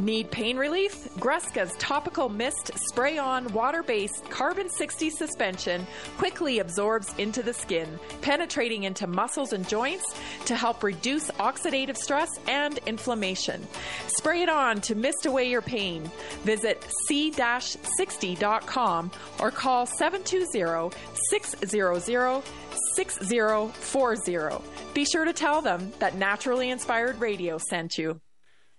Need pain relief? Greska's topical mist spray on water based carbon 60 suspension quickly absorbs into the skin, penetrating into muscles and joints to help reduce oxidative stress and inflammation. Spray it on to mist away your pain. Visit c-60.com or call 720 600 6040. Be sure to tell them that Naturally Inspired Radio sent you.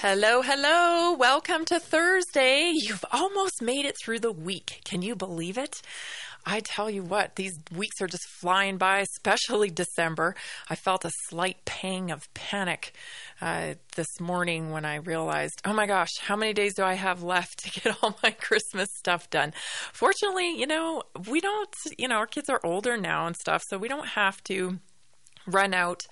Hello, hello. Welcome to Thursday. You've almost made it through the week. Can you believe it? I tell you what, these weeks are just flying by, especially December. I felt a slight pang of panic uh, this morning when I realized, oh my gosh, how many days do I have left to get all my Christmas stuff done? Fortunately, you know, we don't, you know, our kids are older now and stuff, so we don't have to run out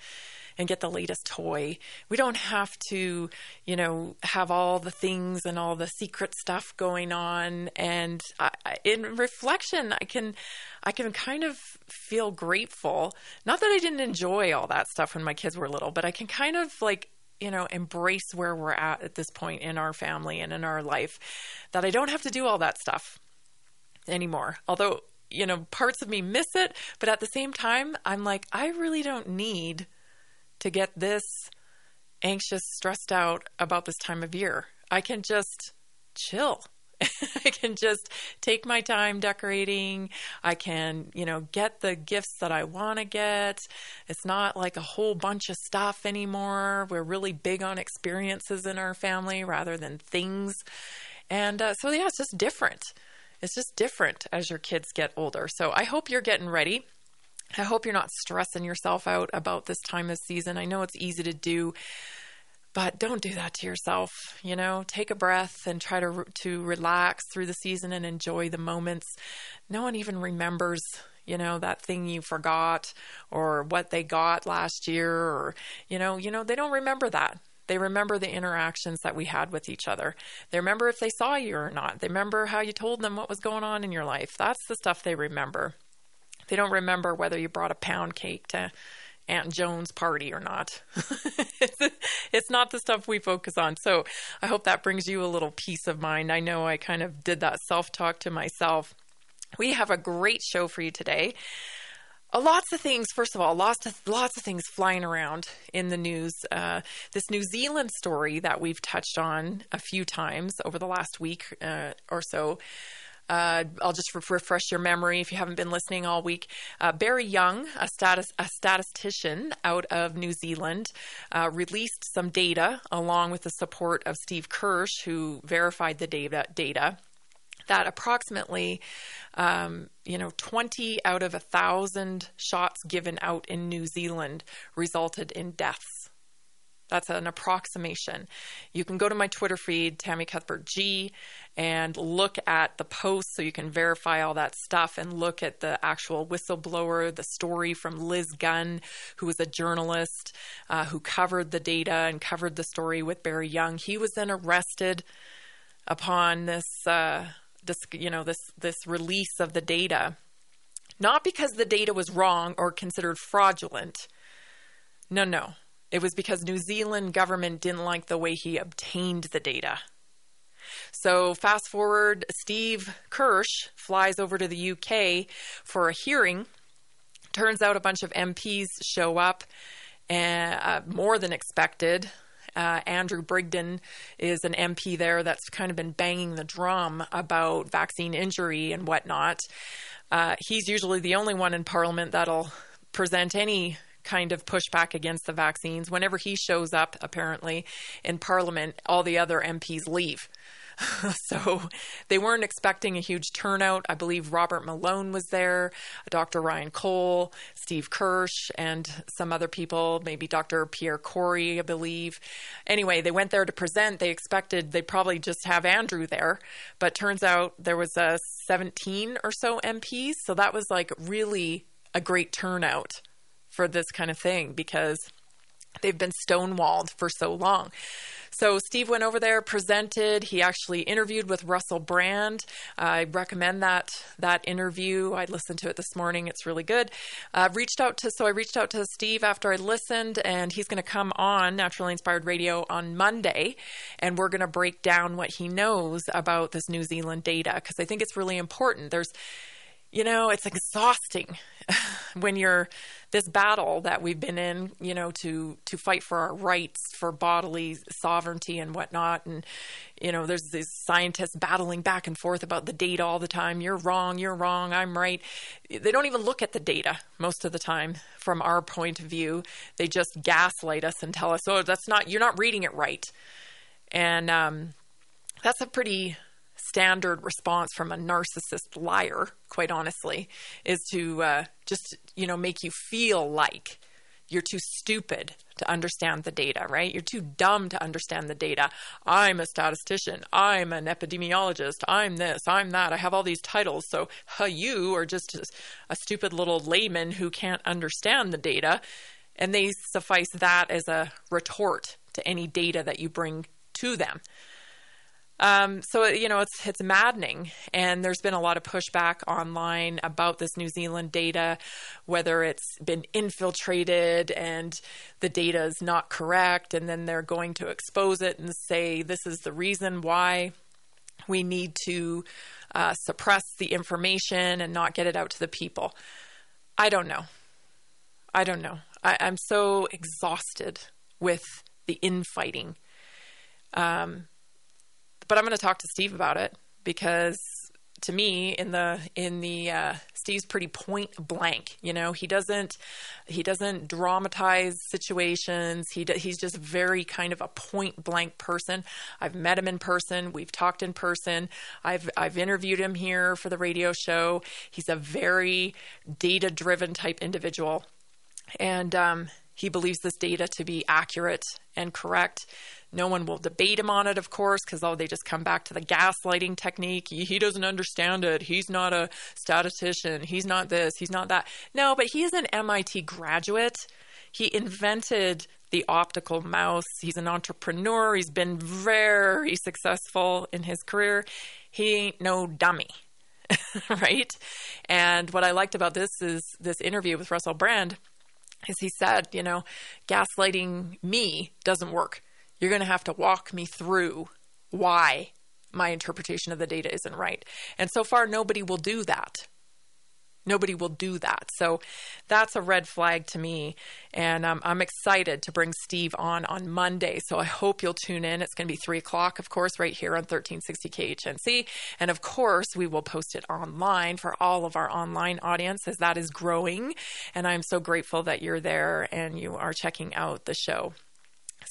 and get the latest toy. We don't have to, you know, have all the things and all the secret stuff going on. And I, in reflection, I can, I can kind of feel grateful. Not that I didn't enjoy all that stuff when my kids were little, but I can kind of like you know, embrace where we're at at this point in our family and in our life that I don't have to do all that stuff anymore. Although, you know, parts of me miss it, but at the same time, I'm like, I really don't need to get this anxious, stressed out about this time of year. I can just chill. I can just take my time decorating. I can, you know, get the gifts that I want to get. It's not like a whole bunch of stuff anymore. We're really big on experiences in our family rather than things. And uh, so, yeah, it's just different. It's just different as your kids get older. So, I hope you're getting ready. I hope you're not stressing yourself out about this time of season. I know it's easy to do but don't do that to yourself you know take a breath and try to to relax through the season and enjoy the moments no one even remembers you know that thing you forgot or what they got last year or you know you know they don't remember that they remember the interactions that we had with each other. They remember if they saw you or not. They remember how you told them what was going on in your life. That's the stuff they remember. They don't remember whether you brought a pound cake to Aunt Joan's party or not. it's, not the stuff we focus on. So I hope that brings you a little peace of mind. I know I kind of did that self talk to myself. We have a great show for you today. Uh, lots of things. First of all, lots of lots of things flying around in the news. Uh, this New Zealand story that we've touched on a few times over the last week uh, or so uh, I'll just re- refresh your memory if you haven't been listening all week. Uh, Barry Young, a, status, a statistician out of New Zealand, uh, released some data along with the support of Steve Kirsch, who verified the data. data that approximately, um, you know, 20 out of a thousand shots given out in New Zealand resulted in deaths that's an approximation. You can go to my Twitter feed, Tammy Cuthbert G, and look at the posts so you can verify all that stuff and look at the actual whistleblower, the story from Liz Gunn, who was a journalist uh, who covered the data and covered the story with Barry Young. He was then arrested upon this, uh, this you know, this this release of the data, not because the data was wrong or considered fraudulent. No, no it was because New Zealand government didn't like the way he obtained the data. So fast forward, Steve Kirsch flies over to the UK for a hearing. Turns out a bunch of MPs show up, and, uh, more than expected. Uh, Andrew Bridgen is an MP there that's kind of been banging the drum about vaccine injury and whatnot. Uh, he's usually the only one in Parliament that'll present any kind of pushback against the vaccines. Whenever he shows up, apparently, in Parliament, all the other MPs leave. so they weren't expecting a huge turnout. I believe Robert Malone was there, Dr. Ryan Cole, Steve Kirsch, and some other people, maybe Dr. Pierre Kory, I believe. Anyway, they went there to present. They expected they'd probably just have Andrew there, but turns out there was a 17 or so MPs. So that was like really a great turnout for this kind of thing because they've been stonewalled for so long. So Steve went over there, presented. He actually interviewed with Russell Brand. I recommend that that interview. I listened to it this morning. It's really good. Uh, reached out to so I reached out to Steve after I listened, and he's going to come on Naturally Inspired Radio on Monday, and we're going to break down what he knows about this New Zealand data because I think it's really important. There's you know, it's exhausting when you're this battle that we've been in, you know, to to fight for our rights, for bodily sovereignty and whatnot. And you know, there's these scientists battling back and forth about the data all the time. You're wrong. You're wrong. I'm right. They don't even look at the data most of the time from our point of view. They just gaslight us and tell us, "Oh, that's not. You're not reading it right." And um, that's a pretty standard response from a narcissist liar, quite honestly, is to uh, just, you know, make you feel like you're too stupid to understand the data, right? You're too dumb to understand the data. I'm a statistician. I'm an epidemiologist. I'm this. I'm that. I have all these titles. So huh, you are just a, a stupid little layman who can't understand the data. And they suffice that as a retort to any data that you bring to them. Um, so you know it's it's maddening, and there's been a lot of pushback online about this New Zealand data, whether it's been infiltrated and the data is not correct, and then they're going to expose it and say this is the reason why we need to uh, suppress the information and not get it out to the people. I don't know. I don't know. I, I'm so exhausted with the infighting. Um, but I'm going to talk to Steve about it because to me in the in the uh, Steve's pretty point blank. You know, he doesn't he doesn't dramatize situations. He he's just very kind of a point blank person. I've met him in person. We've talked in person. I've I've interviewed him here for the radio show. He's a very data driven type individual, and um, he believes this data to be accurate and correct. No one will debate him on it, of course, because oh, they just come back to the gaslighting technique. He doesn't understand it. He's not a statistician. He's not this. He's not that. No, but he is an MIT graduate. He invented the optical mouse. He's an entrepreneur. He's been very successful in his career. He ain't no dummy. right? And what I liked about this is this interview with Russell Brand is he said, you know, gaslighting me doesn't work you're going to have to walk me through why my interpretation of the data isn't right. And so far, nobody will do that. Nobody will do that. So that's a red flag to me. And um, I'm excited to bring Steve on on Monday. So I hope you'll tune in. It's going to be 3 o'clock, of course, right here on 1360 KHNC. And of course, we will post it online for all of our online audience as that is growing. And I'm so grateful that you're there and you are checking out the show.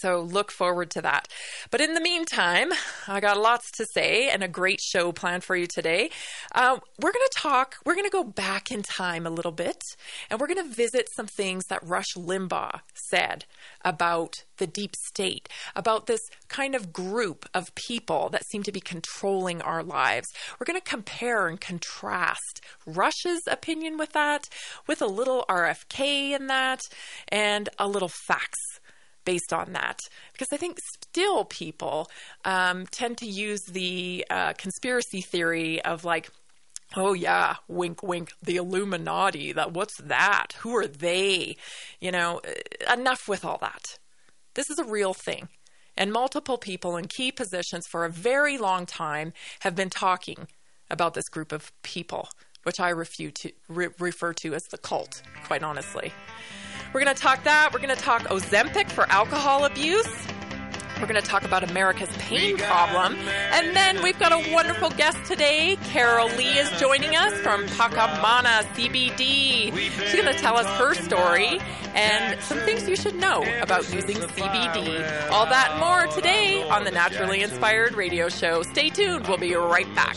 So look forward to that. But in the meantime, I got lots to say and a great show planned for you today. Uh, we're going to talk, we're going to go back in time a little bit, and we're going to visit some things that Rush Limbaugh said about the deep state, about this kind of group of people that seem to be controlling our lives. We're going to compare and contrast Rush's opinion with that, with a little RFK in that, and a little facts based on that because I think still people um, tend to use the uh, conspiracy theory of like, oh yeah, wink, wink, the Illuminati. That what's that? Who are they? You know, uh, enough with all that. This is a real thing. And multiple people in key positions for a very long time have been talking about this group of people, which I to, re- refer to as the cult, quite honestly. We're going to talk that. We're going to talk Ozempic for alcohol abuse. We're going to talk about America's pain problem. And then we've got a wonderful guest today. Carol Lee is joining us from Pakamana CBD. She's going to tell us her story and some things you should know about using CBD. All that and more today on the Naturally Inspired Radio Show. Stay tuned. We'll be right back.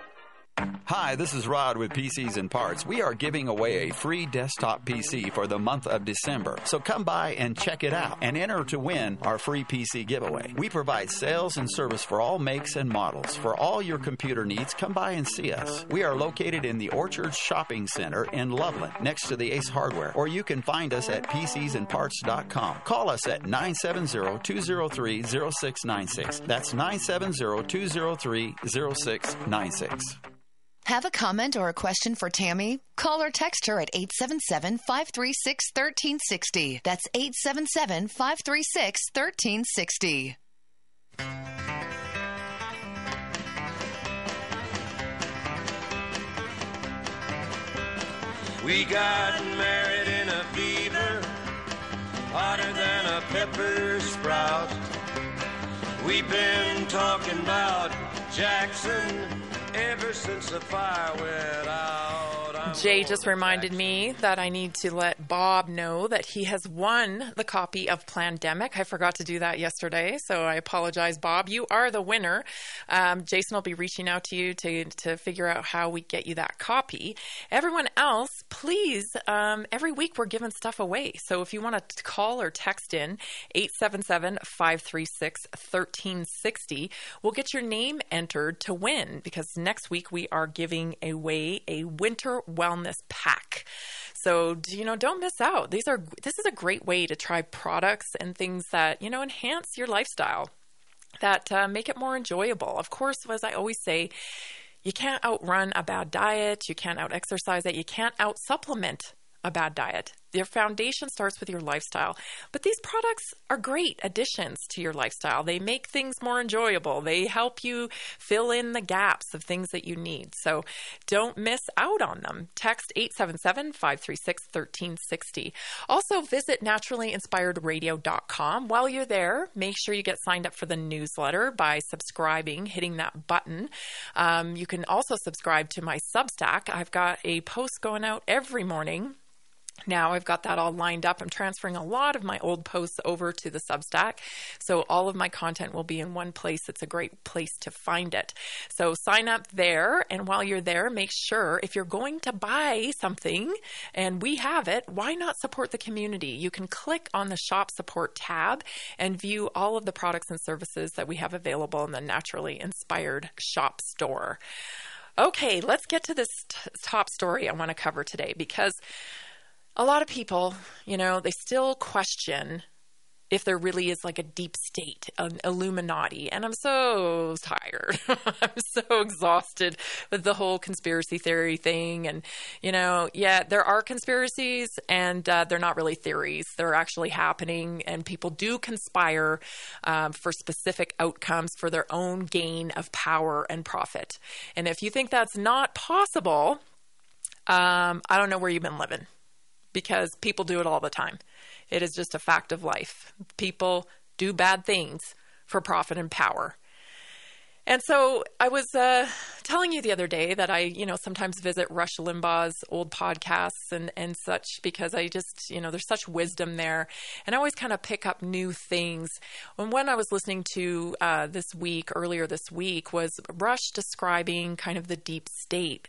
Hi, this is Rod with PCs and Parts. We are giving away a free desktop PC for the month of December. So come by and check it out and enter to win our free PC giveaway. We provide sales and service for all makes and models. For all your computer needs, come by and see us. We are located in the Orchard Shopping Center in Loveland, next to the Ace Hardware, or you can find us at PCsandparts.com. Call us at 970-203-0696. That's 970-203-0696. Have a comment or a question for Tammy? Call or text her at 877 536 1360. That's 877 536 1360. We got married in a fever, hotter than a pepper sprout. We've been talking about Jackson ever since the fire went out. Jay just reminded me that I need to let Bob know that he has won the copy of Plandemic. I forgot to do that yesterday, so I apologize, Bob. You are the winner. Um, Jason will be reaching out to you to, to figure out how we get you that copy. Everyone else, please, um, every week we're giving stuff away. So if you want to call or text in 877 536 1360, we'll get your name entered to win because next week we are giving away a winter wellness pack. So, you know, don't miss out. These are this is a great way to try products and things that, you know, enhance your lifestyle that uh, make it more enjoyable. Of course, as I always say, you can't outrun a bad diet, you can't out exercise it, you can't out supplement a bad diet. Your foundation starts with your lifestyle. But these products are great additions to your lifestyle. They make things more enjoyable. They help you fill in the gaps of things that you need. So don't miss out on them. Text 877 536 1360. Also, visit naturallyinspiredradio.com. While you're there, make sure you get signed up for the newsletter by subscribing, hitting that button. Um, you can also subscribe to my Substack. I've got a post going out every morning now I've got that all lined up. I'm transferring a lot of my old posts over to the Substack. So all of my content will be in one place. It's a great place to find it. So sign up there. And while you're there, make sure if you're going to buy something and we have it, why not support the community? You can click on the shop support tab and view all of the products and services that we have available in the Naturally Inspired Shop store. Okay, let's get to this t- top story I want to cover today because a lot of people, you know, they still question if there really is like a deep state, an Illuminati. And I'm so tired. I'm so exhausted with the whole conspiracy theory thing. And, you know, yeah, there are conspiracies and uh, they're not really theories. They're actually happening. And people do conspire um, for specific outcomes for their own gain of power and profit. And if you think that's not possible, um, I don't know where you've been living because people do it all the time. It is just a fact of life. People do bad things for profit and power. And so I was uh, telling you the other day that I, you know, sometimes visit Rush Limbaugh's old podcasts and, and such because I just, you know, there's such wisdom there. And I always kind of pick up new things. And one I was listening to uh, this week, earlier this week, was Rush describing kind of the deep state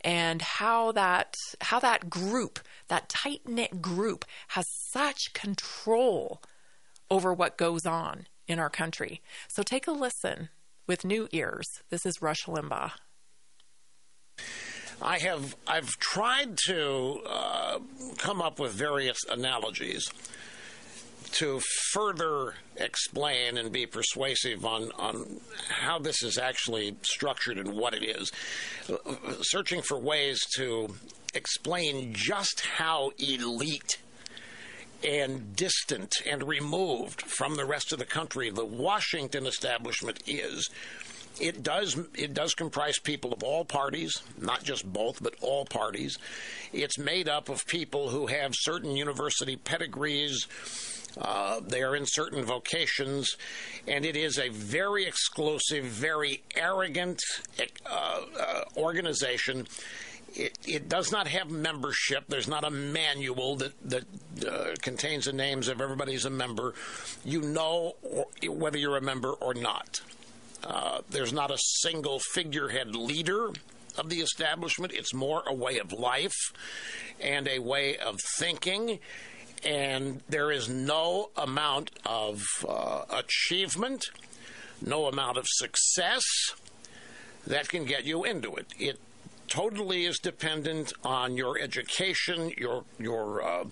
and how that, how that group, that tight knit group, has such control over what goes on in our country. So take a listen with new ears. This is Rush Limbaugh. I have I've tried to uh, come up with various analogies to further explain and be persuasive on, on how this is actually structured and what it is. Searching for ways to explain just how elite and distant and removed from the rest of the country the Washington establishment is. It does it does comprise people of all parties, not just both, but all parties. It's made up of people who have certain university pedigrees. Uh, they are in certain vocations, and it is a very exclusive, very arrogant uh, uh, organization it, it, does not have membership. There's not a manual that that uh, contains the names of everybody's a member. You know or, whether you're a member or not. Uh, there's not a single figurehead leader of the establishment. It's more a way of life and a way of thinking. And there is no amount of uh, achievement, no amount of success that can get you into it. It totally is dependent on your education, your your uh,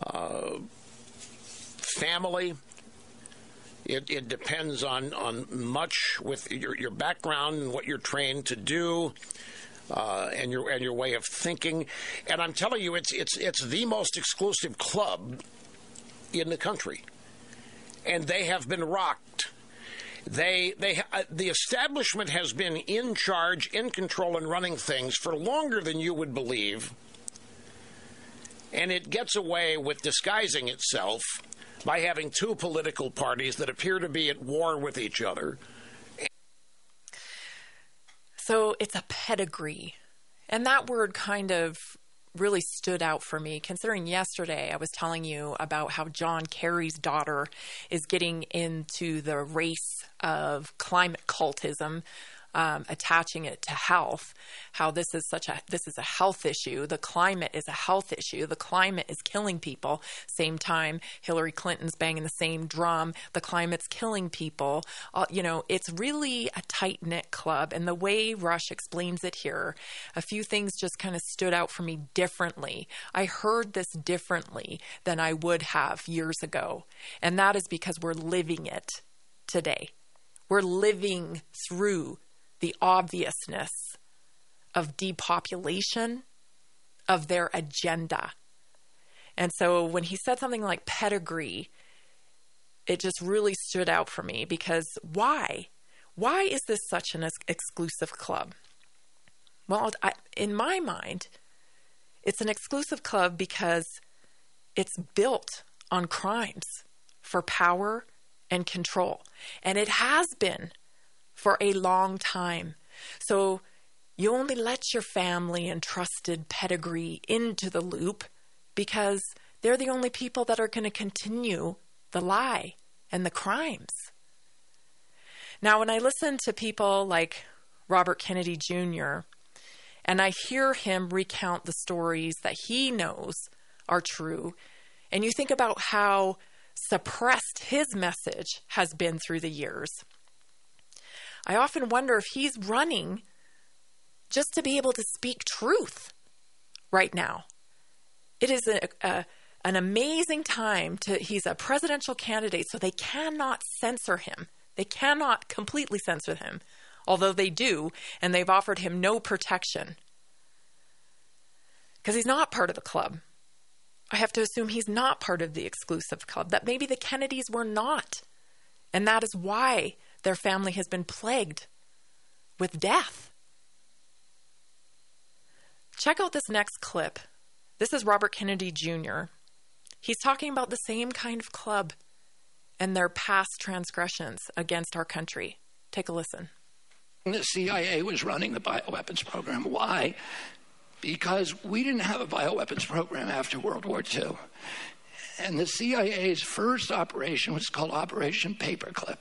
uh, family. It, it, depends on, on much with your, your background and what you're trained to do. Uh, and your and your way of thinking, and I'm telling you, it's it's it's the most exclusive club in the country, and they have been rocked they, they, uh, the establishment has been in charge, in control, and running things for longer than you would believe. And it gets away with disguising itself by having two political parties that appear to be at war with each other. So it's a pedigree. And that word kind of really stood out for me, considering yesterday I was telling you about how John Kerry's daughter is getting into the race of climate cultism um, attaching it to health, how this is such a this is a health issue. The climate is a health issue. The climate is killing people. Same time, Hillary Clinton's banging the same drum. The climate's killing people. Uh, you know, it's really a tight knit club. And the way Rush explains it here, a few things just kind of stood out for me differently. I heard this differently than I would have years ago, and that is because we're living it today. We're living through the obviousness of depopulation of their agenda. And so when he said something like pedigree, it just really stood out for me because why? Why is this such an exclusive club? Well, I, in my mind, it's an exclusive club because it's built on crimes for power and control. And it has been for a long time. So you only let your family and trusted pedigree into the loop because they're the only people that are going to continue the lie and the crimes. Now, when I listen to people like Robert Kennedy Jr., and I hear him recount the stories that he knows are true, and you think about how suppressed his message has been through the years, I often wonder if he's running just to be able to speak truth right now. It is a, a, an amazing time to he's a presidential candidate so they cannot censor him. They cannot completely censor him, although they do and they've offered him no protection. Cuz he's not part of the club. I have to assume he's not part of the exclusive club, that maybe the Kennedys were not. And that is why their family has been plagued with death. Check out this next clip. This is Robert Kennedy Jr. He's talking about the same kind of club and their past transgressions against our country. Take a listen. The CIA was running the bioweapons program. Why? Because we didn't have a bioweapons program after World War II. And the CIA's first operation was called Operation Paperclip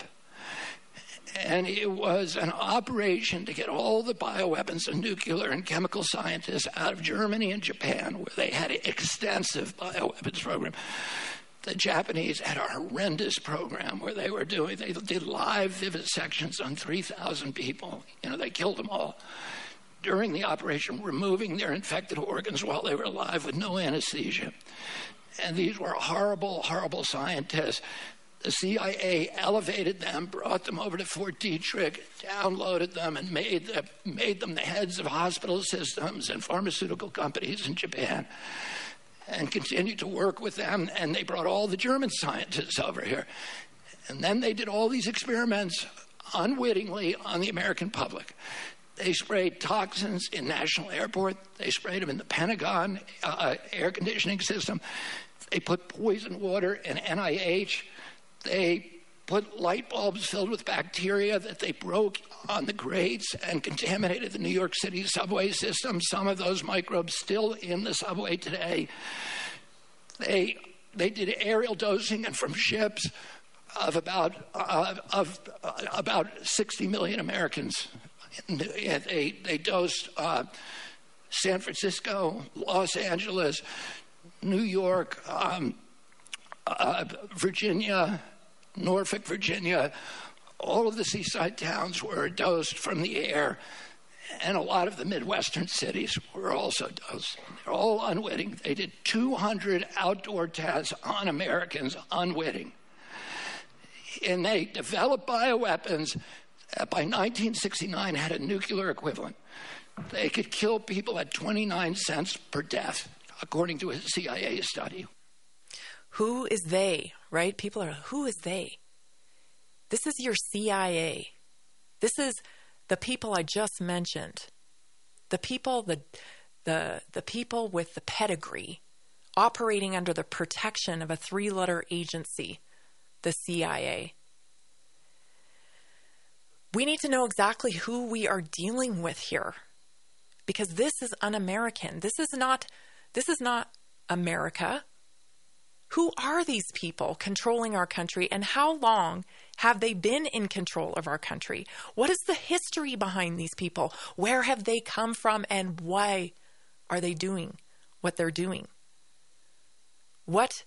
and it was an operation to get all the bioweapons and nuclear and chemical scientists out of Germany and Japan, where they had an extensive bioweapons program. The Japanese had a horrendous program where they were doing, they did live vivisections on 3,000 people. You know, they killed them all during the operation, removing their infected organs while they were alive with no anesthesia. And these were horrible, horrible scientists the CIA elevated them, brought them over to Fort Detrick, downloaded them, and made, the, made them the heads of hospital systems and pharmaceutical companies in Japan. And continued to work with them, and they brought all the German scientists over here. And then they did all these experiments unwittingly on the American public. They sprayed toxins in National Airport. They sprayed them in the Pentagon uh, air conditioning system. They put poison water in NIH. They put light bulbs filled with bacteria that they broke on the grates and contaminated the New York City subway system. Some of those microbes still in the subway today. They they did aerial dosing and from ships of about uh, of uh, about 60 million Americans. They they dosed uh, San Francisco, Los Angeles, New York, um, uh, Virginia, Norfolk, Virginia, all of the seaside towns were dosed from the air, and a lot of the Midwestern cities were also dosed. They're all unwitting. They did 200 outdoor tests on Americans unwitting. And they developed bioweapons that by 1969 had a nuclear equivalent. They could kill people at 29 cents per death, according to a CIA study. Who is they, right? People are, who is they? This is your CIA. This is the people I just mentioned. The people, the, the, the people with the pedigree operating under the protection of a three letter agency, the CIA. We need to know exactly who we are dealing with here because this is un-American. This is not this is not America. Who are these people controlling our country and how long have they been in control of our country? What is the history behind these people? Where have they come from and why are they doing what they're doing? What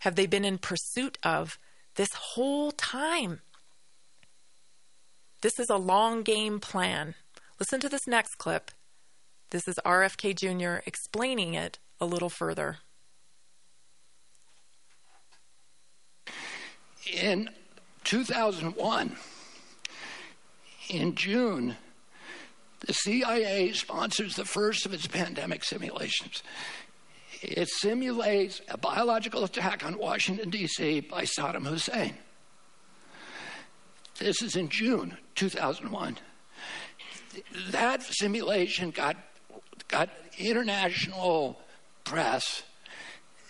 have they been in pursuit of this whole time? This is a long game plan. Listen to this next clip. This is RFK Jr. explaining it a little further. In 2001, in June, the CIA sponsors the first of its pandemic simulations. It simulates a biological attack on Washington, D.C. by Saddam Hussein. This is in June 2001. That simulation got, got international press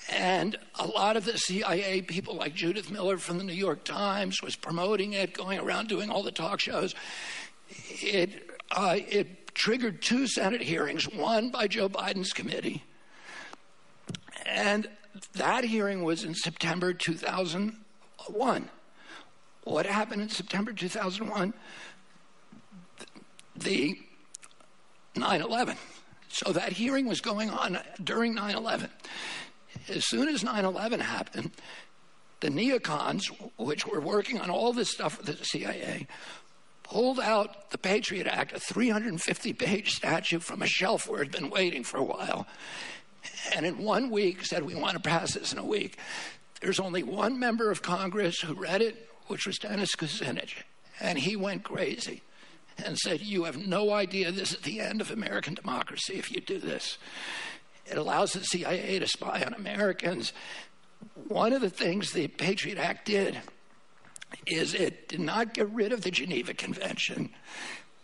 and a lot of the CIA people, like Judith Miller from the New York Times, was promoting it, going around doing all the talk shows. It, uh, it triggered two Senate hearings, one by Joe Biden's committee. And that hearing was in September 2001. What happened in September 2001? The 9 11. So that hearing was going on during 9 11 as soon as 9 11 happened, the neocons, which were working on all this stuff with the CIA, pulled out the Patriot Act, a 350 page statute from a shelf where it had been waiting for a while, and in one week said, We want to pass this in a week. There's only one member of Congress who read it, which was Dennis Kucinich, and he went crazy and said, You have no idea this is the end of American democracy if you do this. It allows the CIA to spy on Americans. One of the things the Patriot Act did is it did not get rid of the Geneva Convention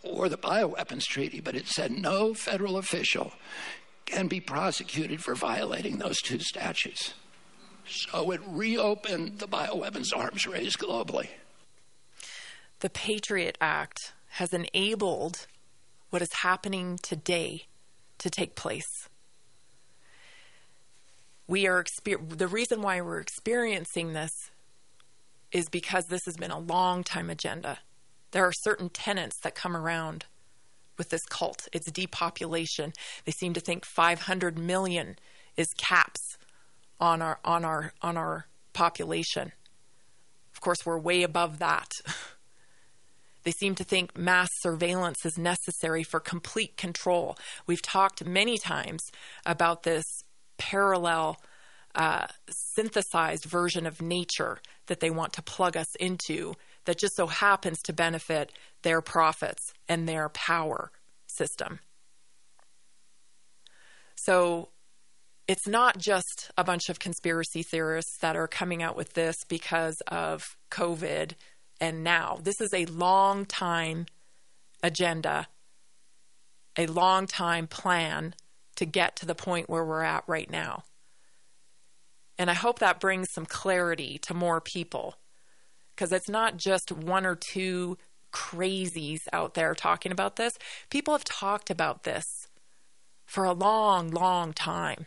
or the Bioweapons Treaty, but it said no federal official can be prosecuted for violating those two statutes. So it reopened the bioweapons arms race globally. The Patriot Act has enabled what is happening today to take place we are exper- the reason why we're experiencing this is because this has been a long time agenda. There are certain tenets that come around with this cult. It's depopulation. They seem to think 500 million is caps on our on our on our population. Of course, we're way above that. They seem to think mass surveillance is necessary for complete control. We've talked many times about this parallel uh, synthesized version of nature that they want to plug us into that just so happens to benefit their profits and their power system. So it's not just a bunch of conspiracy theorists that are coming out with this because of COVID and now. This is a long time agenda, a long time plan to get to the point where we're at right now. And I hope that brings some clarity to more people because it's not just one or two crazies out there talking about this. People have talked about this for a long, long time.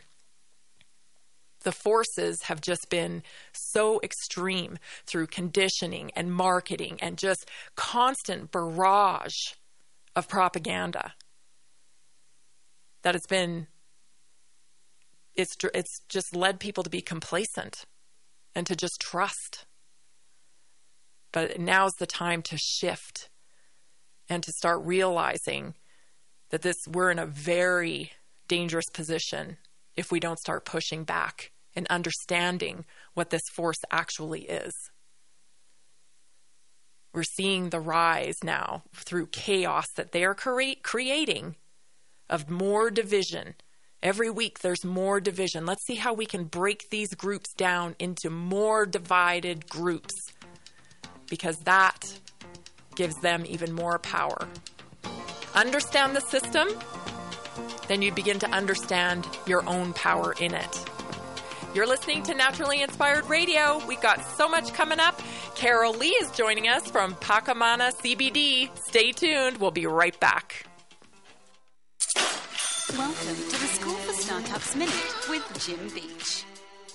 The forces have just been so extreme through conditioning and marketing and just constant barrage of propaganda that it's been it's it's just led people to be complacent and to just trust. But now's the time to shift and to start realizing that this we're in a very dangerous position if we don't start pushing back and understanding what this force actually is. We're seeing the rise now through chaos that they are cre- creating of more division. Every week there's more division. Let's see how we can break these groups down into more divided groups because that gives them even more power. Understand the system, then you begin to understand your own power in it. You're listening to Naturally Inspired Radio. We've got so much coming up. Carol Lee is joining us from Pacamana CBD. Stay tuned. We'll be right back. Welcome to the School for Startups Minute with Jim Beach.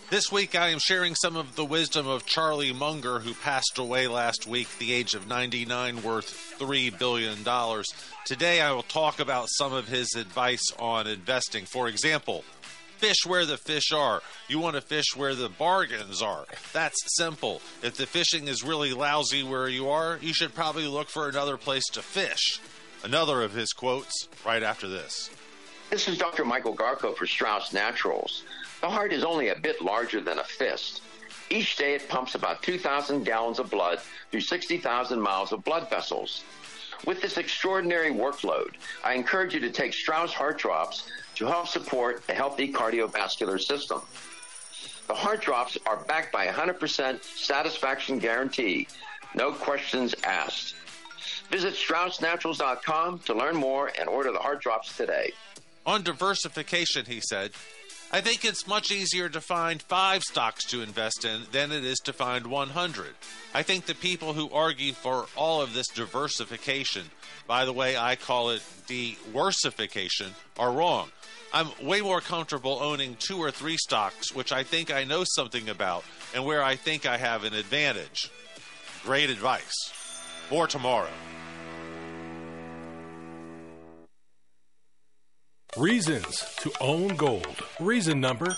This week, I am sharing some of the wisdom of Charlie Munger, who passed away last week, the age of 99, worth $3 billion. Today, I will talk about some of his advice on investing. For example, fish where the fish are. You want to fish where the bargains are. That's simple. If the fishing is really lousy where you are, you should probably look for another place to fish. Another of his quotes right after this. This is Dr. Michael Garko for Strauss Naturals. The heart is only a bit larger than a fist. Each day it pumps about 2,000 gallons of blood through 60,000 miles of blood vessels. With this extraordinary workload, I encourage you to take Strauss Heart Drops to help support a healthy cardiovascular system. The heart drops are backed by a 100% satisfaction guarantee. No questions asked. Visit StraussNaturals.com to learn more and order the heart drops today. On diversification, he said, I think it's much easier to find five stocks to invest in than it is to find 100. I think the people who argue for all of this diversification, by the way, I call it de-worsification, are wrong. I'm way more comfortable owning two or three stocks, which I think I know something about and where I think I have an advantage. Great advice. More tomorrow. Reasons to own gold. Reason number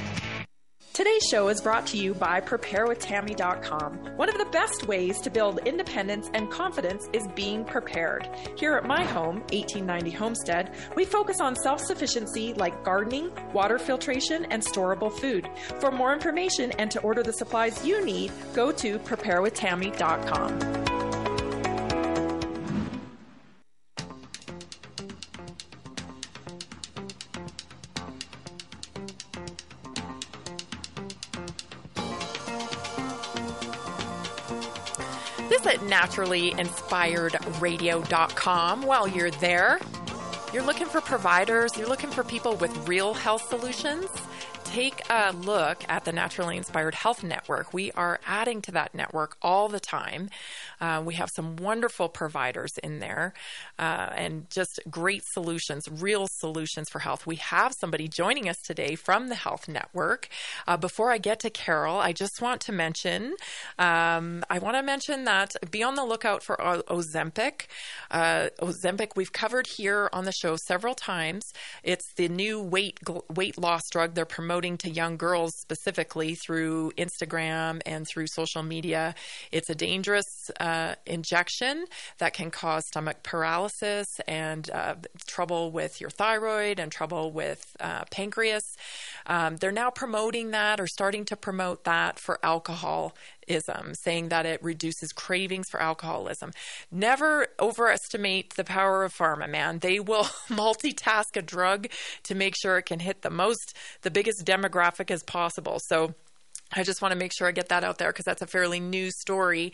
Today's show is brought to you by PrepareWithTammy.com. One of the best ways to build independence and confidence is being prepared. Here at my home, 1890 Homestead, we focus on self sufficiency like gardening, water filtration, and storable food. For more information and to order the supplies you need, go to PrepareWithTammy.com. Visit naturallyinspiredradio.com while you're there. You're looking for providers, you're looking for people with real health solutions. Take a look at the Naturally Inspired Health Network. We are adding to that network all the time. Uh, we have some wonderful providers in there uh, and just great solutions, real solutions for health. We have somebody joining us today from the Health Network. Uh, before I get to Carol, I just want to mention um, I want to mention that be on the lookout for Ozempic. Uh, Ozempic, we've covered here on the show several times. It's the new weight weight loss drug they're promoting to young girls specifically through Instagram and through social media. It's a dangerous uh, injection that can cause stomach paralysis and uh, trouble with your thyroid and trouble with uh, pancreas. Um, they're now promoting that or starting to promote that for saying that it reduces cravings for alcoholism. Never overestimate the power of pharma, man. They will multitask a drug to make sure it can hit the most, the biggest demographic as possible. So, I just want to make sure I get that out there because that's a fairly new story.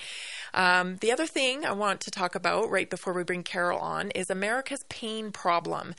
Um, the other thing I want to talk about right before we bring Carol on is America's pain problem.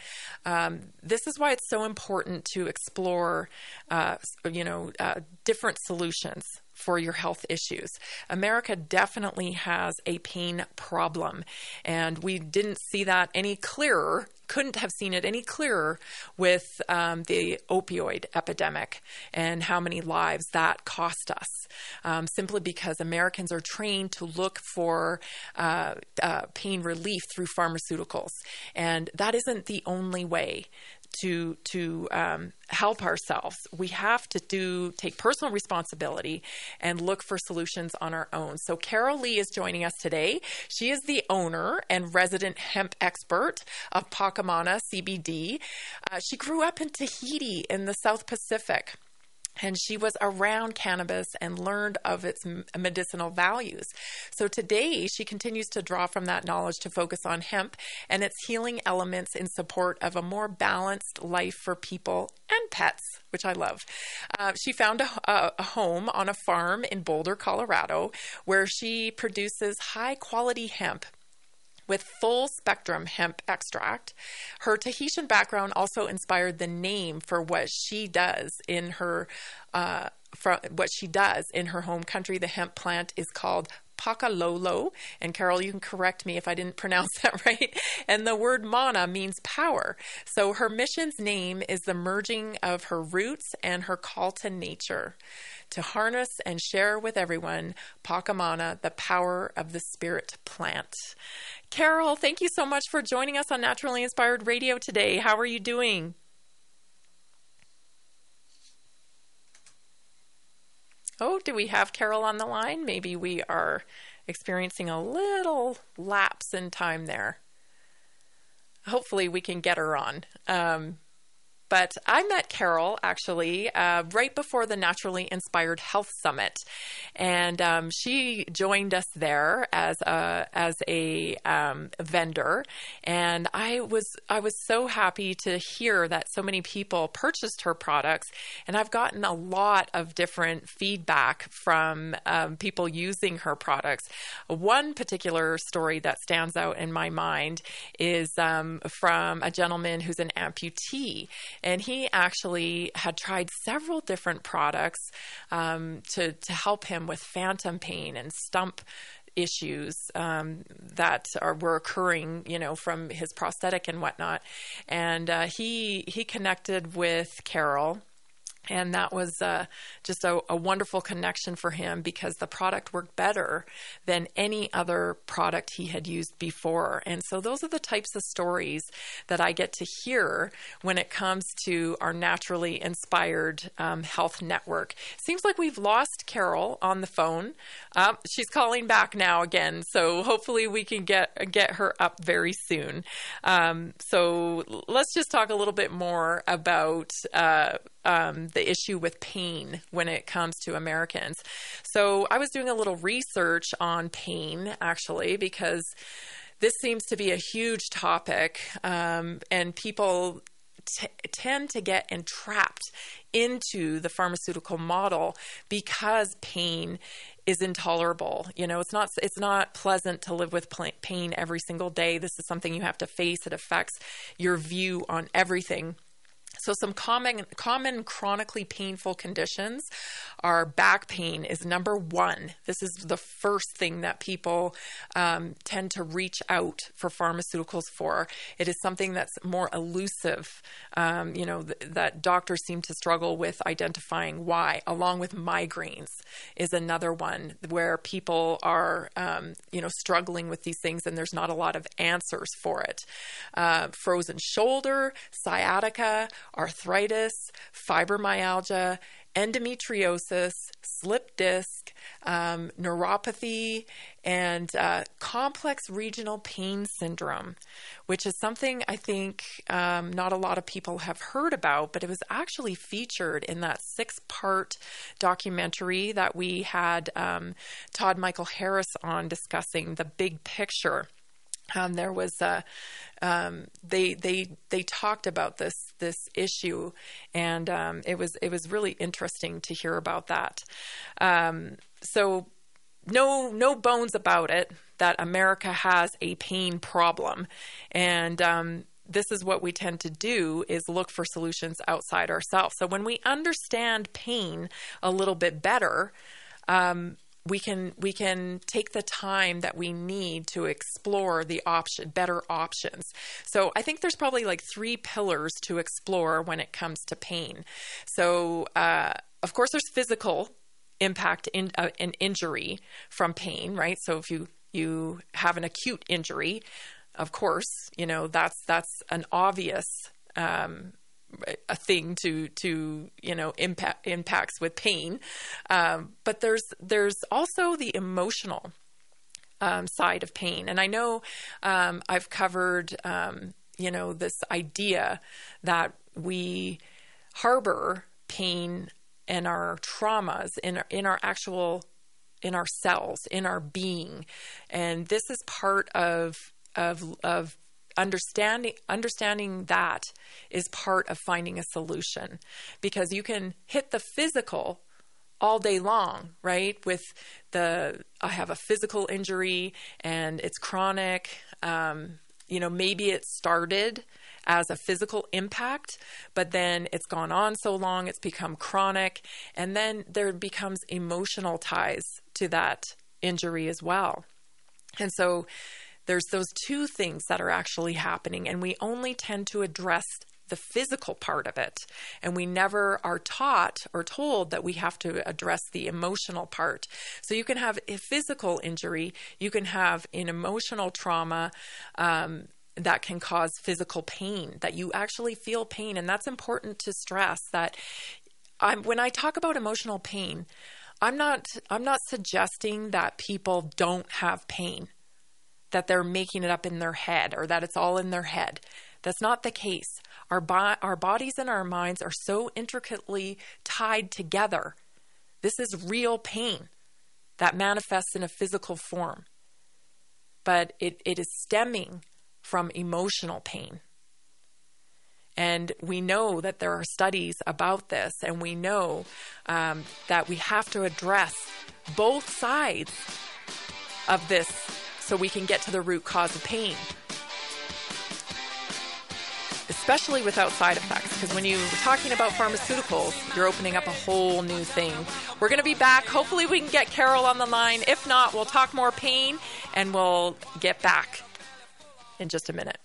Um, this is why it's so important to explore, uh, you know, uh, different solutions for your health issues. America definitely has a pain problem, and we didn't see that any clearer couldn't have seen it any clearer with um, the opioid epidemic and how many lives that cost us. Um, simply because Americans are trained to look for uh, uh, pain relief through pharmaceuticals, and that isn't the only way to to um, help ourselves. We have to do take personal responsibility and look for solutions on our own. So Carol Lee is joining us today. She is the owner and resident hemp expert of Pakamana CBD. Uh, she grew up in Tahiti in the South Pacific and she was around cannabis and learned of its medicinal values. So today, she continues to draw from that knowledge to focus on hemp and its healing elements in support of a more balanced life for people and pets, which I love. Uh, she found a, a, a home on a farm in Boulder, Colorado, where she produces high quality hemp with full spectrum hemp extract. Her Tahitian background also inspired the name for what she does in her uh, for what she does in her home country. The hemp plant is called Pakalolo. And Carol, you can correct me if I didn't pronounce that right. And the word mana means power. So her mission's name is the merging of her roots and her call to nature to harness and share with everyone Pakamana, the power of the spirit plant. Carol, thank you so much for joining us on Naturally Inspired Radio today. How are you doing? Oh, do we have Carol on the line? Maybe we are experiencing a little lapse in time there. Hopefully, we can get her on. Um, but I met Carol actually uh, right before the Naturally Inspired Health Summit, and um, she joined us there as a as a um, vendor. And I was I was so happy to hear that so many people purchased her products, and I've gotten a lot of different feedback from um, people using her products. One particular story that stands out in my mind is um, from a gentleman who's an amputee and he actually had tried several different products um, to to help him with phantom pain and stump issues um, that are were occurring, you know, from his prosthetic and whatnot. And uh, he he connected with Carol and that was uh, just a, a, wonderful connection for him because the product worked better than any other product he had used before. And so, those are the types of stories that I get to hear when it comes to our naturally inspired um, health network. Seems like we've lost Carol on the phone. Uh, she's calling back now again, so hopefully we can get get her up very soon. Um, so let's just talk a little bit more about. Uh, um, the issue with pain when it comes to Americans. So I was doing a little research on pain actually because this seems to be a huge topic, um, and people T- tend to get entrapped into the pharmaceutical model because pain is intolerable. You know, it's not it's not pleasant to live with pain every single day. This is something you have to face. It affects your view on everything. So some common common chronically painful conditions are back pain is number one. This is the first thing that people um, tend to reach out for pharmaceuticals for. It is something that's more elusive. Um, you know th- that doctors seem to struggle with identifying why. Along with migraines is another one where people are um, you know struggling with these things and there's not a lot of answers for it. Uh, frozen shoulder, sciatica arthritis, fibromyalgia, endometriosis, slip disc, um, neuropathy, and uh, complex regional pain syndrome, which is something I think um, not a lot of people have heard about, but it was actually featured in that six part documentary that we had um, Todd Michael Harris on discussing the big picture. Um, there was a, um, they they they talked about this this issue, and um, it was it was really interesting to hear about that. Um, so no no bones about it that America has a pain problem, and um, this is what we tend to do is look for solutions outside ourselves. So when we understand pain a little bit better, um, we can we can take the time that we need to explore the option better options. So i think there's probably like three pillars to explore when it comes to pain. So uh, of course there's physical impact in uh, an injury from pain right? So if you you have an acute injury of course you know that's that's an obvious um, a thing to to you know impact impacts with pain. Um, but there's there's also the emotional um, side of pain. And i know um, i've covered um, you know this idea that we harbor pain and our traumas in our, in our actual in our cells in our being. And this is part of of of understanding understanding that is part of finding a solution because you can hit the physical all day long, right? With the I have a physical injury and it's chronic. Um, you know, maybe it started as a physical impact, but then it's gone on so long, it's become chronic, and then there becomes emotional ties to that injury as well. And so there's those two things that are actually happening, and we only tend to address the physical part of it. And we never are taught or told that we have to address the emotional part. So you can have a physical injury, you can have an emotional trauma. Um, that can cause physical pain, that you actually feel pain. And that's important to stress that I'm, when I talk about emotional pain, I'm not, I'm not suggesting that people don't have pain that they're making it up in their head or that it's all in their head. That's not the case. Our, bo- our bodies and our minds are so intricately tied together. This is real pain that manifests in a physical form, but it, it is stemming from emotional pain. And we know that there are studies about this, and we know um, that we have to address both sides of this so we can get to the root cause of pain. Especially without side effects, because when you're talking about pharmaceuticals, you're opening up a whole new thing. We're going to be back. Hopefully, we can get Carol on the line. If not, we'll talk more pain and we'll get back in just a minute.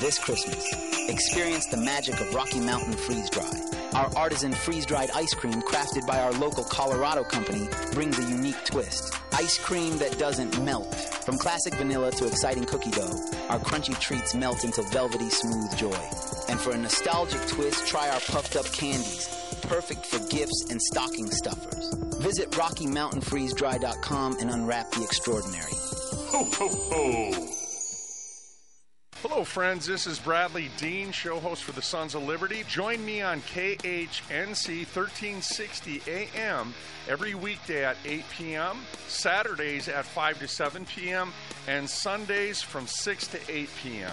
This Christmas, experience the magic of Rocky Mountain Freeze Dry. Our artisan freeze dried ice cream, crafted by our local Colorado company, brings a unique twist. Ice cream that doesn't melt. From classic vanilla to exciting cookie dough, our crunchy treats melt into velvety smooth joy. And for a nostalgic twist, try our puffed up candies, perfect for gifts and stocking stuffers. Visit RockyMountainFreezeDry.com and unwrap the extraordinary. Ho, ho, ho! Hello, friends. This is Bradley Dean, show host for the Sons of Liberty. Join me on KHNC 1360 AM every weekday at 8 p.m., Saturdays at 5 to 7 p.m., and Sundays from 6 to 8 p.m.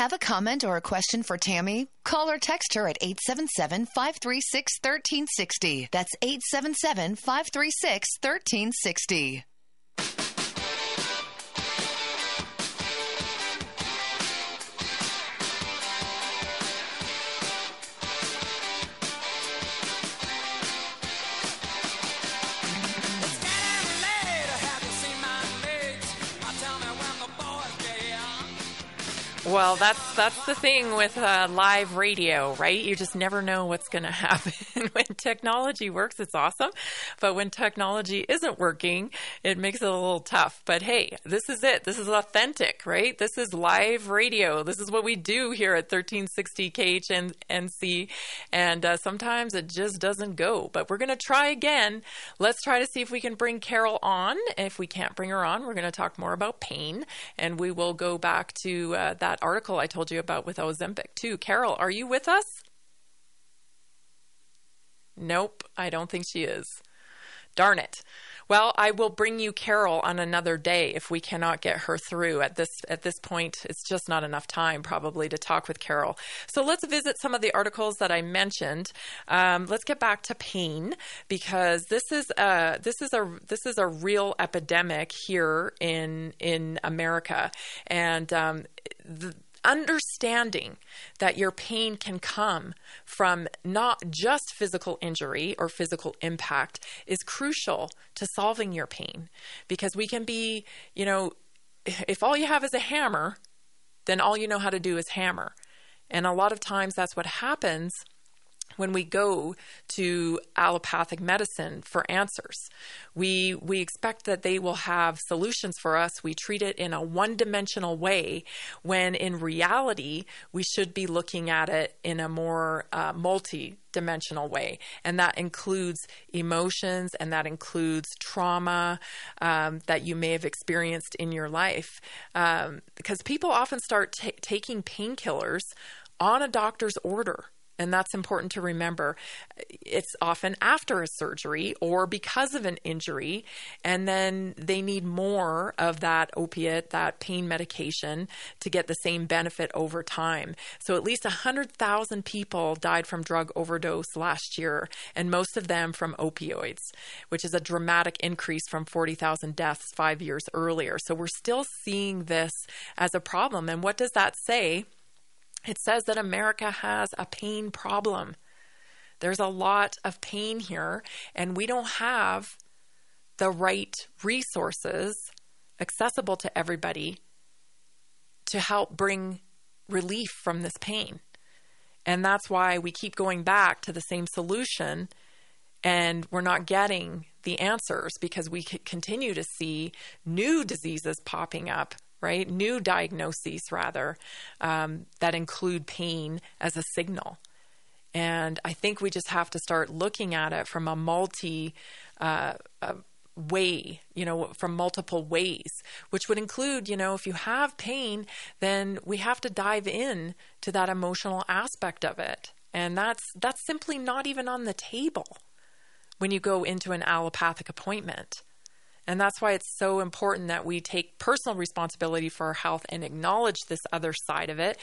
Have a comment or a question for Tammy? Call or text her at 877 536 1360. That's 877 536 1360. Well, that's that's the thing with uh, live radio, right? You just never know what's going to happen. when technology works, it's awesome, but when technology isn't working, it makes it a little tough. But hey, this is it. This is authentic, right? This is live radio. This is what we do here at 1360 KHNC, and uh, sometimes it just doesn't go. But we're going to try again. Let's try to see if we can bring Carol on. If we can't bring her on, we're going to talk more about pain, and we will go back to uh, that article I told you about with Ozempic, too. Carol, are you with us? Nope, I don't think she is. Darn it. Well, I will bring you Carol on another day if we cannot get her through at this at this point. It's just not enough time probably to talk with Carol. So let's visit some of the articles that I mentioned. Um, let's get back to pain because this is a this is a this is a real epidemic here in in America, and um, the understanding that your pain can come from not just physical injury or physical impact is crucial to solving your pain because we can be, you know, if all you have is a hammer, then all you know how to do is hammer. And a lot of times that's what happens when we go to allopathic medicine for answers. We we expect that they will have solutions for us. We treat it in a one-dimensional way when in reality we should be looking at it in a more uh, multi dimensional way. And that includes emotions and that includes trauma um, that you may have experienced in your life. Um, because people often start t- taking painkillers on a doctor's order and that's important to remember. It's often after a surgery or because of an injury, and then they need more of that opiate, that pain medication to get the same benefit over time. So at least 100,000 people died from drug overdose last year, and most of them from opioids, which is a dramatic increase from 40,000 deaths five years earlier. So we're still seeing this as a problem. And what does that say? It says that America has a pain problem. There's a lot of pain here, and we don't have the right resources accessible to everybody to help bring relief from this pain. And that's why we keep going back to the same solution and we're not getting the answers because we continue to see new diseases popping up right? New diagnoses, rather, um, that include pain as a signal. And I think we just have to start looking at it from a multi uh, uh, way, you know, from multiple ways, which would include, you know, if you have pain, then we have to dive in to that emotional aspect of it. And that's that's simply not even on the table when you go into an allopathic appointment. And that's why it's so important that we take personal responsibility for our health and acknowledge this other side of it.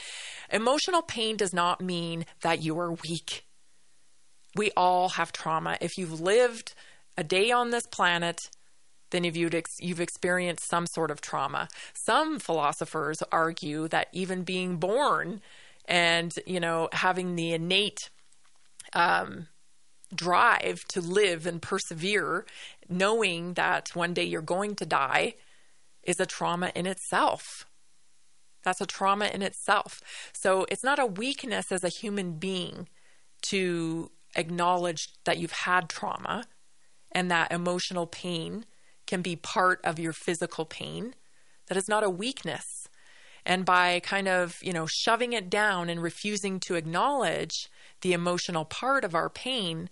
Emotional pain does not mean that you are weak. We all have trauma. If you've lived a day on this planet, then you've, you've experienced some sort of trauma. Some philosophers argue that even being born and, you know, having the innate um, drive to live and persevere, knowing that one day you're going to die, is a trauma in itself. That's a trauma in itself. So it's not a weakness as a human being to acknowledge that you've had trauma and that emotional pain can be part of your physical pain. That is not a weakness. And by kind of, you know, shoving it down and refusing to acknowledge the emotional part of our pain,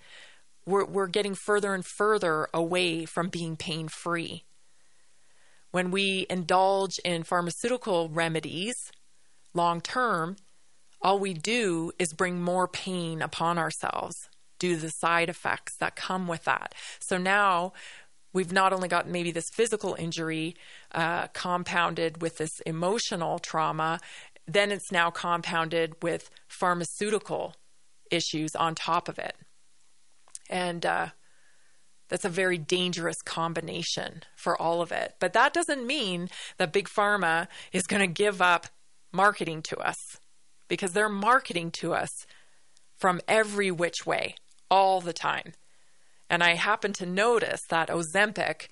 we're, we're getting further and further away from being pain free. When we indulge in pharmaceutical remedies long term, all we do is bring more pain upon ourselves due to the side effects that come with that. So now we've not only got maybe this physical injury uh, compounded with this emotional trauma, then it's now compounded with pharmaceutical issues on top of it. And uh, that's a very dangerous combination for all of it. But that doesn't mean that Big Pharma is going to give up marketing to us because they're marketing to us from every which way all the time. And I happen to notice that Ozempic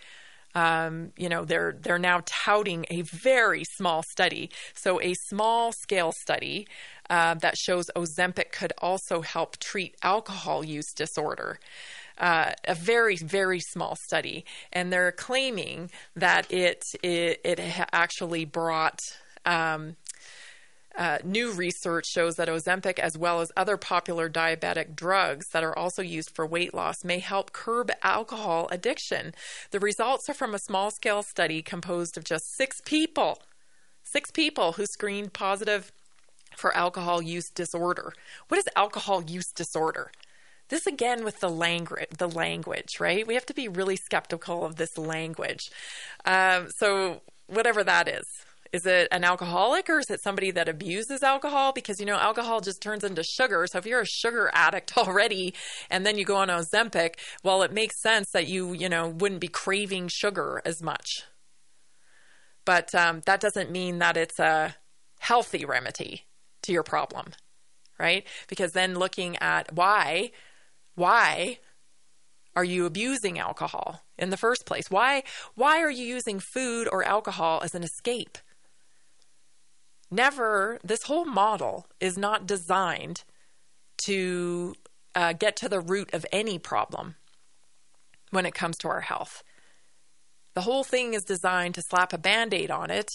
um, you know, they're they're now touting a very small study, so a small scale study uh, that shows Ozempic could also help treat alcohol use disorder. Uh, a very very small study, and they're claiming that it it, it actually brought um, uh, new research shows that Ozempic, as well as other popular diabetic drugs that are also used for weight loss, may help curb alcohol addiction. The results are from a small scale study composed of just six people, six people who screened positive for alcohol use disorder. What is alcohol use disorder? this again with the language, the language, right? We have to be really skeptical of this language. Um, so whatever that is, is it an alcoholic or is it somebody that abuses alcohol? Because you know, alcohol just turns into sugar. So if you're a sugar addict already, and then you go on Ozempic, well, it makes sense that you you know wouldn't be craving sugar as much. But um, that doesn't mean that it's a healthy remedy to your problem, right? Because then looking at why why are you abusing alcohol in the first place? Why why are you using food or alcohol as an escape? Never this whole model is not designed to uh, get to the root of any problem when it comes to our health. The whole thing is designed to slap a band aid on it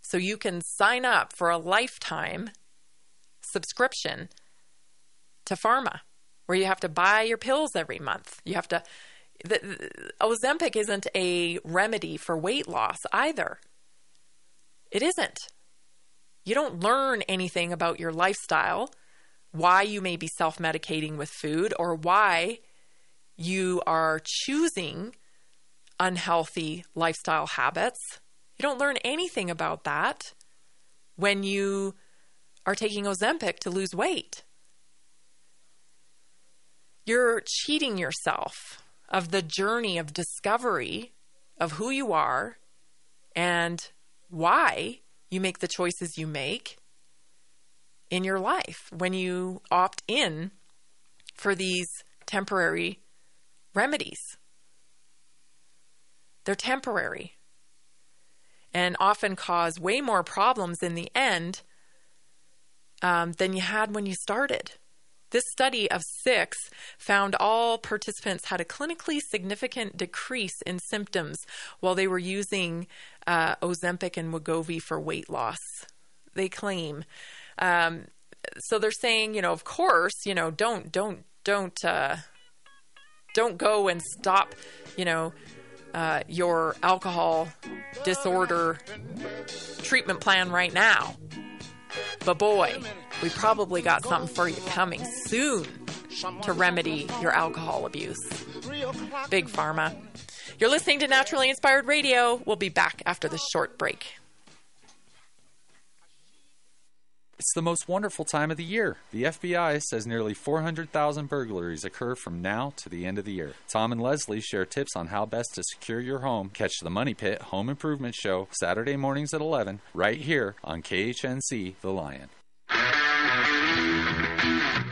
so you can sign up for a lifetime subscription to pharma where you have to buy your pills every month. You have to. The, the, Ozempic isn't a remedy for weight loss either. It isn't. You don't learn anything about your lifestyle, why you may be self medicating with food, or why you are choosing unhealthy lifestyle habits. You don't learn anything about that when you are taking Ozempic to lose weight you're cheating yourself of the journey of discovery of who you are and why you make the choices you make in your life when you opt in for these temporary remedies. They're temporary and often cause way more problems in the end um, than you had when you started. This study of six found all participants had a clinically significant decrease in symptoms while they were using uh, Ozempic and Wegovy for weight loss. They claim. Um, so they're saying, you know, of course, you know, don't, don't, don't, uh, don't go and stop, you know, uh, your alcohol disorder treatment plan right now. But boy, we probably got something for you coming soon to remedy your alcohol abuse. Big Pharma. You're listening to Naturally Inspired Radio. We'll be back after this short break. It's the most wonderful time of the year. The FBI says nearly 400,000 burglaries occur from now to the end of the year. Tom and Leslie share tips on how best to secure your home. Catch the Money Pit Home Improvement Show Saturday mornings at 11 right here on KHNC The Lion.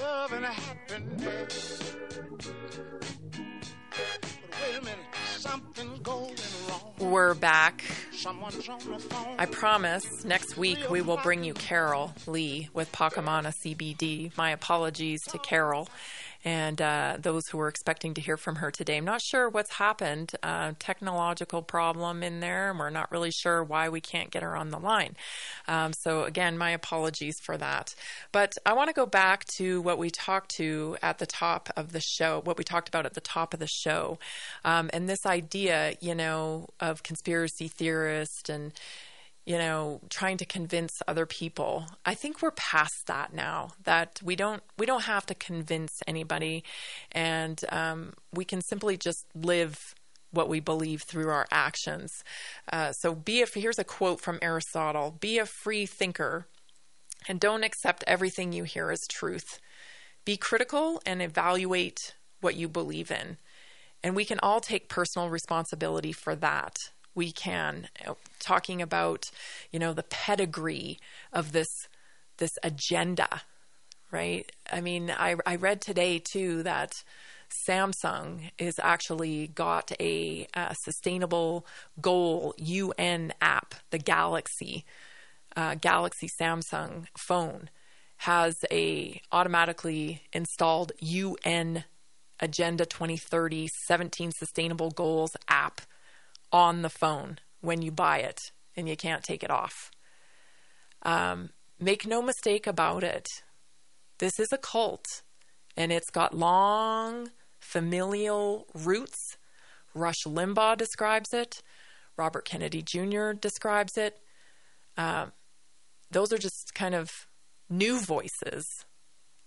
Love and happiness. But wait a minute, something going wrong. We're back. Someone's on the phone. I promise next week we will bring you Carol Lee with Pakamana CBD. My apologies to Carol and uh, those who were expecting to hear from her today. I'm not sure what's happened, uh, technological problem in there, and we're not really sure why we can't get her on the line. Um, so, again, my apologies for that. But I want to go back to what we talked to at the top of the show, what we talked about at the top of the show, um, and this idea, you know, of conspiracy theorists and you know trying to convince other people i think we're past that now that we don't we don't have to convince anybody and um, we can simply just live what we believe through our actions uh, so be a here's a quote from aristotle be a free thinker And don't accept everything you hear as truth. Be critical and evaluate what you believe in. And we can all take personal responsibility for that. We can. Talking about, you know, the pedigree of this this agenda, right? I mean, I, I read today too that Samsung is actually got a, a sustainable goal UN app, the Galaxy, uh, Galaxy Samsung phone has a automatically installed UN Agenda 2030 17 Sustainable Goals app on the phone when you buy it and you can't take it off. Um, make no mistake about it. This is a cult and it's got long familial roots. Rush Limbaugh describes it. Robert Kennedy Jr. describes it. Uh, those are just kind of new voices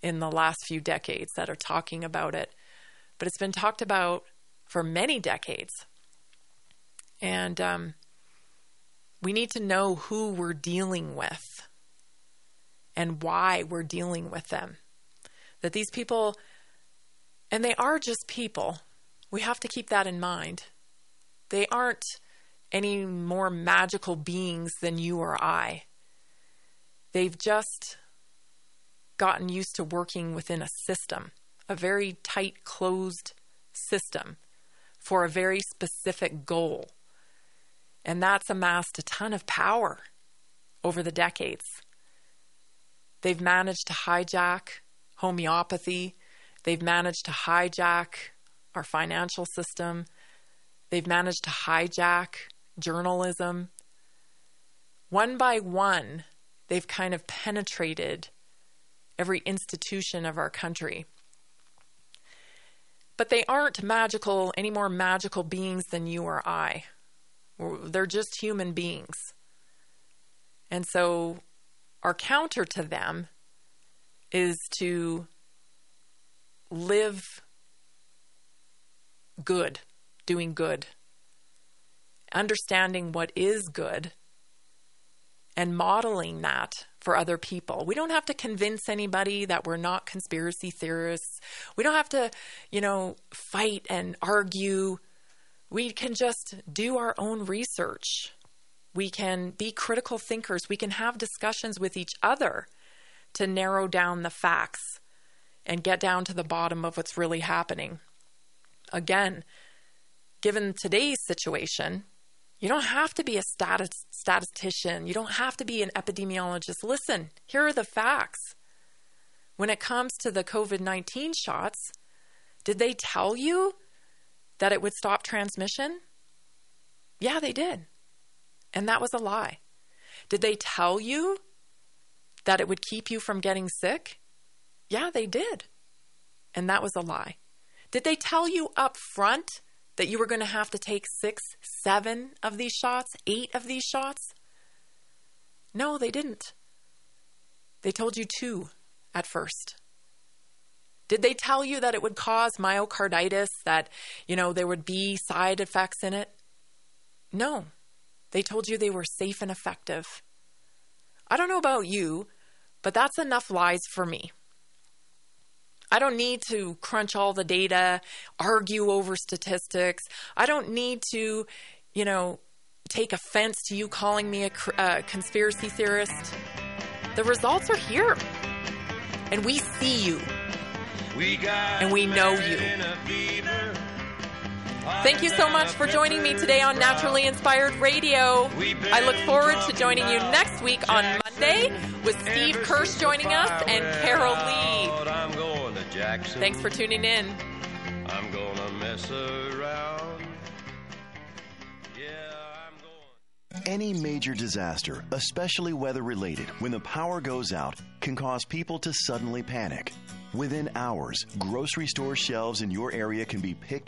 in the last few decades that are talking about it. But it's been talked about for many decades. And um, we need to know who we're dealing with and why we're dealing with them. That these people and they are just people. We have to keep that in mind. They aren't any more magical beings than you or I. They've just gotten used to working within a system, a very tight, closed system for a very specific goal. And that's amassed a ton of power over the decades. They've managed to hijack homeopathy, They've managed to hijack our financial system. They've managed to hijack journalism. One by one, they've kind of penetrated every institution of our country. But they aren't magical, any more magical beings than you or I. They're just human beings. And so, our counter to them is to live good, doing good, understanding what is good, and modeling that for other people. We don't have to convince anybody that we're not conspiracy theorists. We don't have to, you know, fight and argue. We can just do our own research. We can be critical thinkers. We can have discussions with each other to narrow down the facts and get down to the bottom of what's really happening. Again, given today's situation, you don't have to be a statis- statistician. You don't have to be an epidemiologist. Listen, here are the facts. When it comes to the COVID 19 shots, did they tell you that it would stop transmission? Yeah, they did. And that was a lie. Did they tell you that it would keep you from getting sick? Yeah, they did. And that was a lie. Did they tell you up front that you were going to have to take six, seven of these shots, eight of these shots? No, they didn't. They told you two at first. Did they tell you that it would cause myocarditis, that, you know, there would be side effects in it? No. They told you they were safe and effective. I don't know about you, but that's enough lies for me. I don't need to crunch all the data, argue over statistics. I don't need to, you know, take offense to you calling me a uh, conspiracy theorist. The results are here. And we see you. We and we know you. Thank you so much for joining me today on Naturally Inspired Radio. I look forward to joining you next week on Monday with Steve Kirsch joining us and Carol Lee. Thanks for tuning in. I'm gonna mess around. Any major disaster, especially weather related, when the power goes out, can cause people to suddenly panic. Within hours, grocery store shelves in your area can be picked